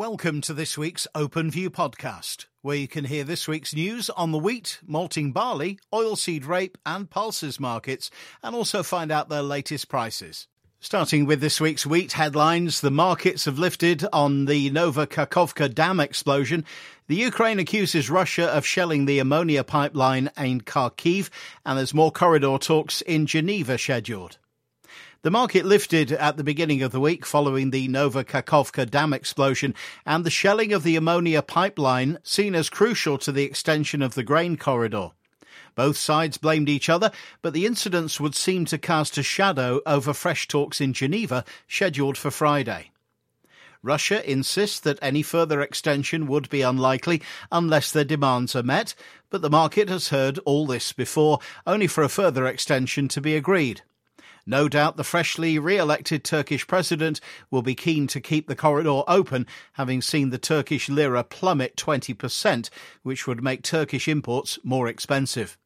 Welcome to this week's Open View podcast, where you can hear this week's news on the wheat, malting barley, oilseed rape, and pulses markets, and also find out their latest prices. Starting with this week's wheat headlines, the markets have lifted on the Nova Kakhovka dam explosion. The Ukraine accuses Russia of shelling the ammonia pipeline in Kharkiv, and there's more corridor talks in Geneva scheduled. The market lifted at the beginning of the week following the Nova Kakhovka dam explosion and the shelling of the ammonia pipeline seen as crucial to the extension of the grain corridor. Both sides blamed each other, but the incidents would seem to cast a shadow over fresh talks in Geneva scheduled for Friday. Russia insists that any further extension would be unlikely unless their demands are met, but the market has heard all this before, only for a further extension to be agreed. No doubt the freshly re elected Turkish president will be keen to keep the corridor open, having seen the Turkish lira plummet 20%, which would make Turkish imports more expensive.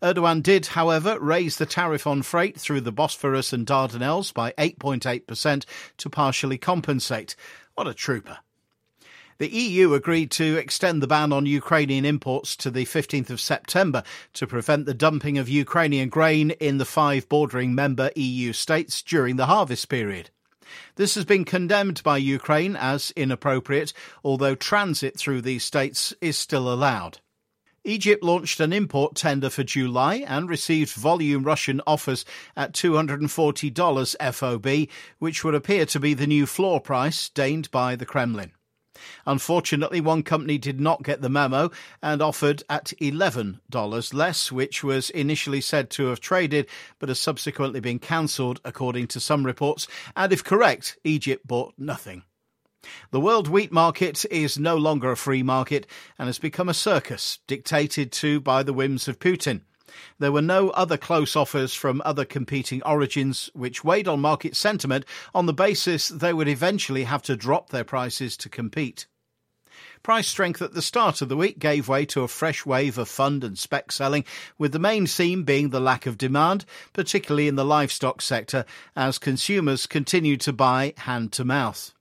Erdogan did, however, raise the tariff on freight through the Bosphorus and Dardanelles by 8.8% to partially compensate. What a trooper. The EU agreed to extend the ban on Ukrainian imports to the 15th of September to prevent the dumping of Ukrainian grain in the five bordering member EU states during the harvest period. This has been condemned by Ukraine as inappropriate, although transit through these states is still allowed. Egypt launched an import tender for July and received volume Russian offers at $240 FOB, which would appear to be the new floor price deigned by the Kremlin. Unfortunately, one company did not get the memo and offered at $11 less, which was initially said to have traded but has subsequently been cancelled, according to some reports. And if correct, Egypt bought nothing. The world wheat market is no longer a free market and has become a circus, dictated to by the whims of Putin. There were no other close offers from other competing origins, which weighed on market sentiment on the basis they would eventually have to drop their prices to compete. Price strength at the start of the week gave way to a fresh wave of fund and spec selling, with the main theme being the lack of demand, particularly in the livestock sector, as consumers continued to buy hand to mouth.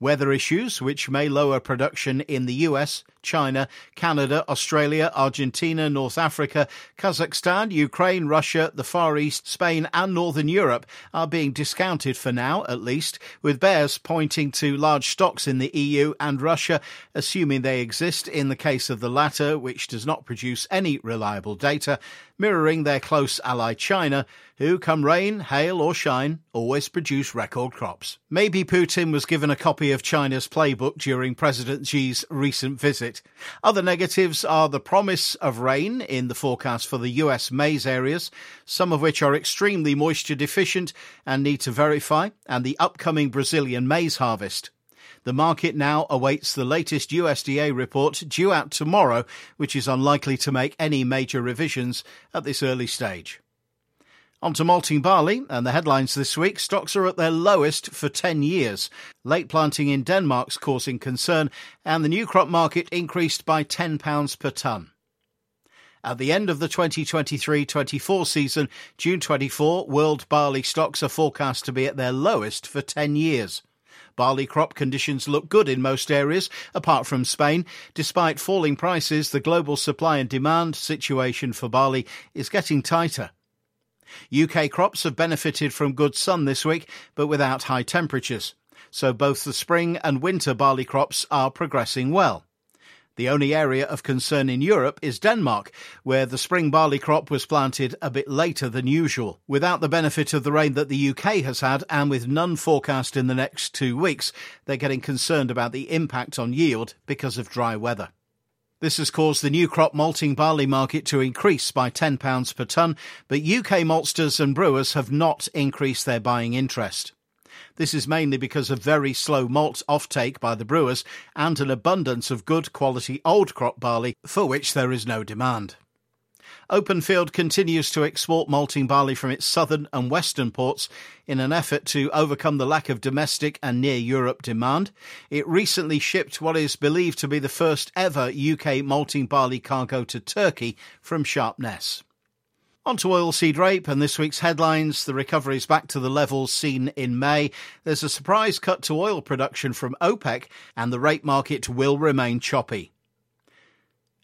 Weather issues, which may lower production in the US, China, Canada, Australia, Argentina, North Africa, Kazakhstan, Ukraine, Russia, the Far East, Spain, and Northern Europe, are being discounted for now, at least, with bears pointing to large stocks in the EU and Russia, assuming they exist in the case of the latter, which does not produce any reliable data, mirroring their close ally China, who, come rain, hail, or shine, always produce record crops. Maybe Putin was given a copy of China's playbook during President Xi's recent visit. Other negatives are the promise of rain in the forecast for the US maize areas, some of which are extremely moisture deficient and need to verify, and the upcoming Brazilian maize harvest. The market now awaits the latest USDA report due out tomorrow, which is unlikely to make any major revisions at this early stage. On to malting barley, and the headlines this week stocks are at their lowest for 10 years. Late planting in Denmark's causing concern, and the new crop market increased by £10 per tonne. At the end of the 2023 24 season, June 24, world barley stocks are forecast to be at their lowest for 10 years. Barley crop conditions look good in most areas, apart from Spain. Despite falling prices, the global supply and demand situation for barley is getting tighter. UK crops have benefited from good sun this week, but without high temperatures. So both the spring and winter barley crops are progressing well. The only area of concern in Europe is Denmark, where the spring barley crop was planted a bit later than usual. Without the benefit of the rain that the UK has had, and with none forecast in the next two weeks, they're getting concerned about the impact on yield because of dry weather. This has caused the new crop malting barley market to increase by £10 per tonne, but UK maltsters and brewers have not increased their buying interest. This is mainly because of very slow malt offtake by the brewers and an abundance of good quality old crop barley for which there is no demand. Openfield continues to export malting barley from its southern and western ports in an effort to overcome the lack of domestic and near Europe demand. It recently shipped what is believed to be the first ever UK malting barley cargo to Turkey from Sharpness. On to oilseed rape and this week's headlines. The recovery is back to the levels seen in May. There's a surprise cut to oil production from OPEC, and the rape market will remain choppy.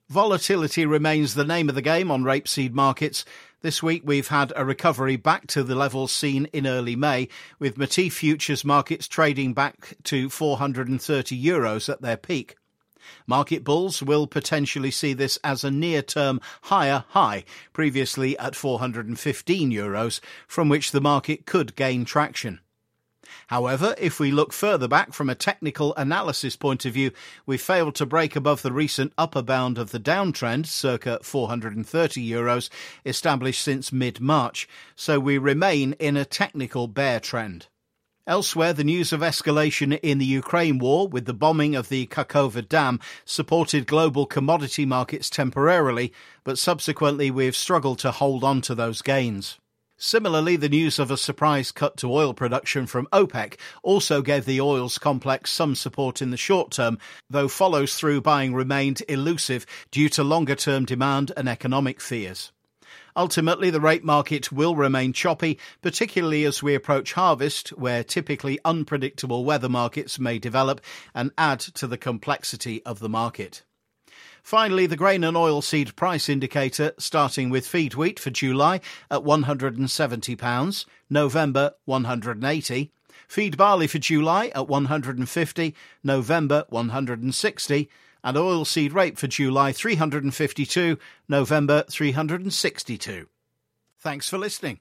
Volatility remains the name of the game on rapeseed markets. This week we've had a recovery back to the levels seen in early May, with Matif futures markets trading back to 430 euros at their peak. Market bulls will potentially see this as a near term higher high, previously at 415 euros, from which the market could gain traction. However, if we look further back from a technical analysis point of view, we failed to break above the recent upper bound of the downtrend, circa 430 euros, established since mid March, so we remain in a technical bear trend. Elsewhere, the news of escalation in the Ukraine war with the bombing of the Kakhovka Dam supported global commodity markets temporarily, but subsequently we have struggled to hold on to those gains. Similarly, the news of a surprise cut to oil production from OPEC also gave the oils complex some support in the short term, though follows through buying remained elusive due to longer term demand and economic fears. Ultimately, the rape market will remain choppy, particularly as we approach harvest, where typically unpredictable weather markets may develop and add to the complexity of the market. Finally, the grain and oilseed price indicator, starting with feed wheat for July at £170, November 180, feed barley for July at 150, November 160, and oilseed rape for July 352, November 362. Thanks for listening.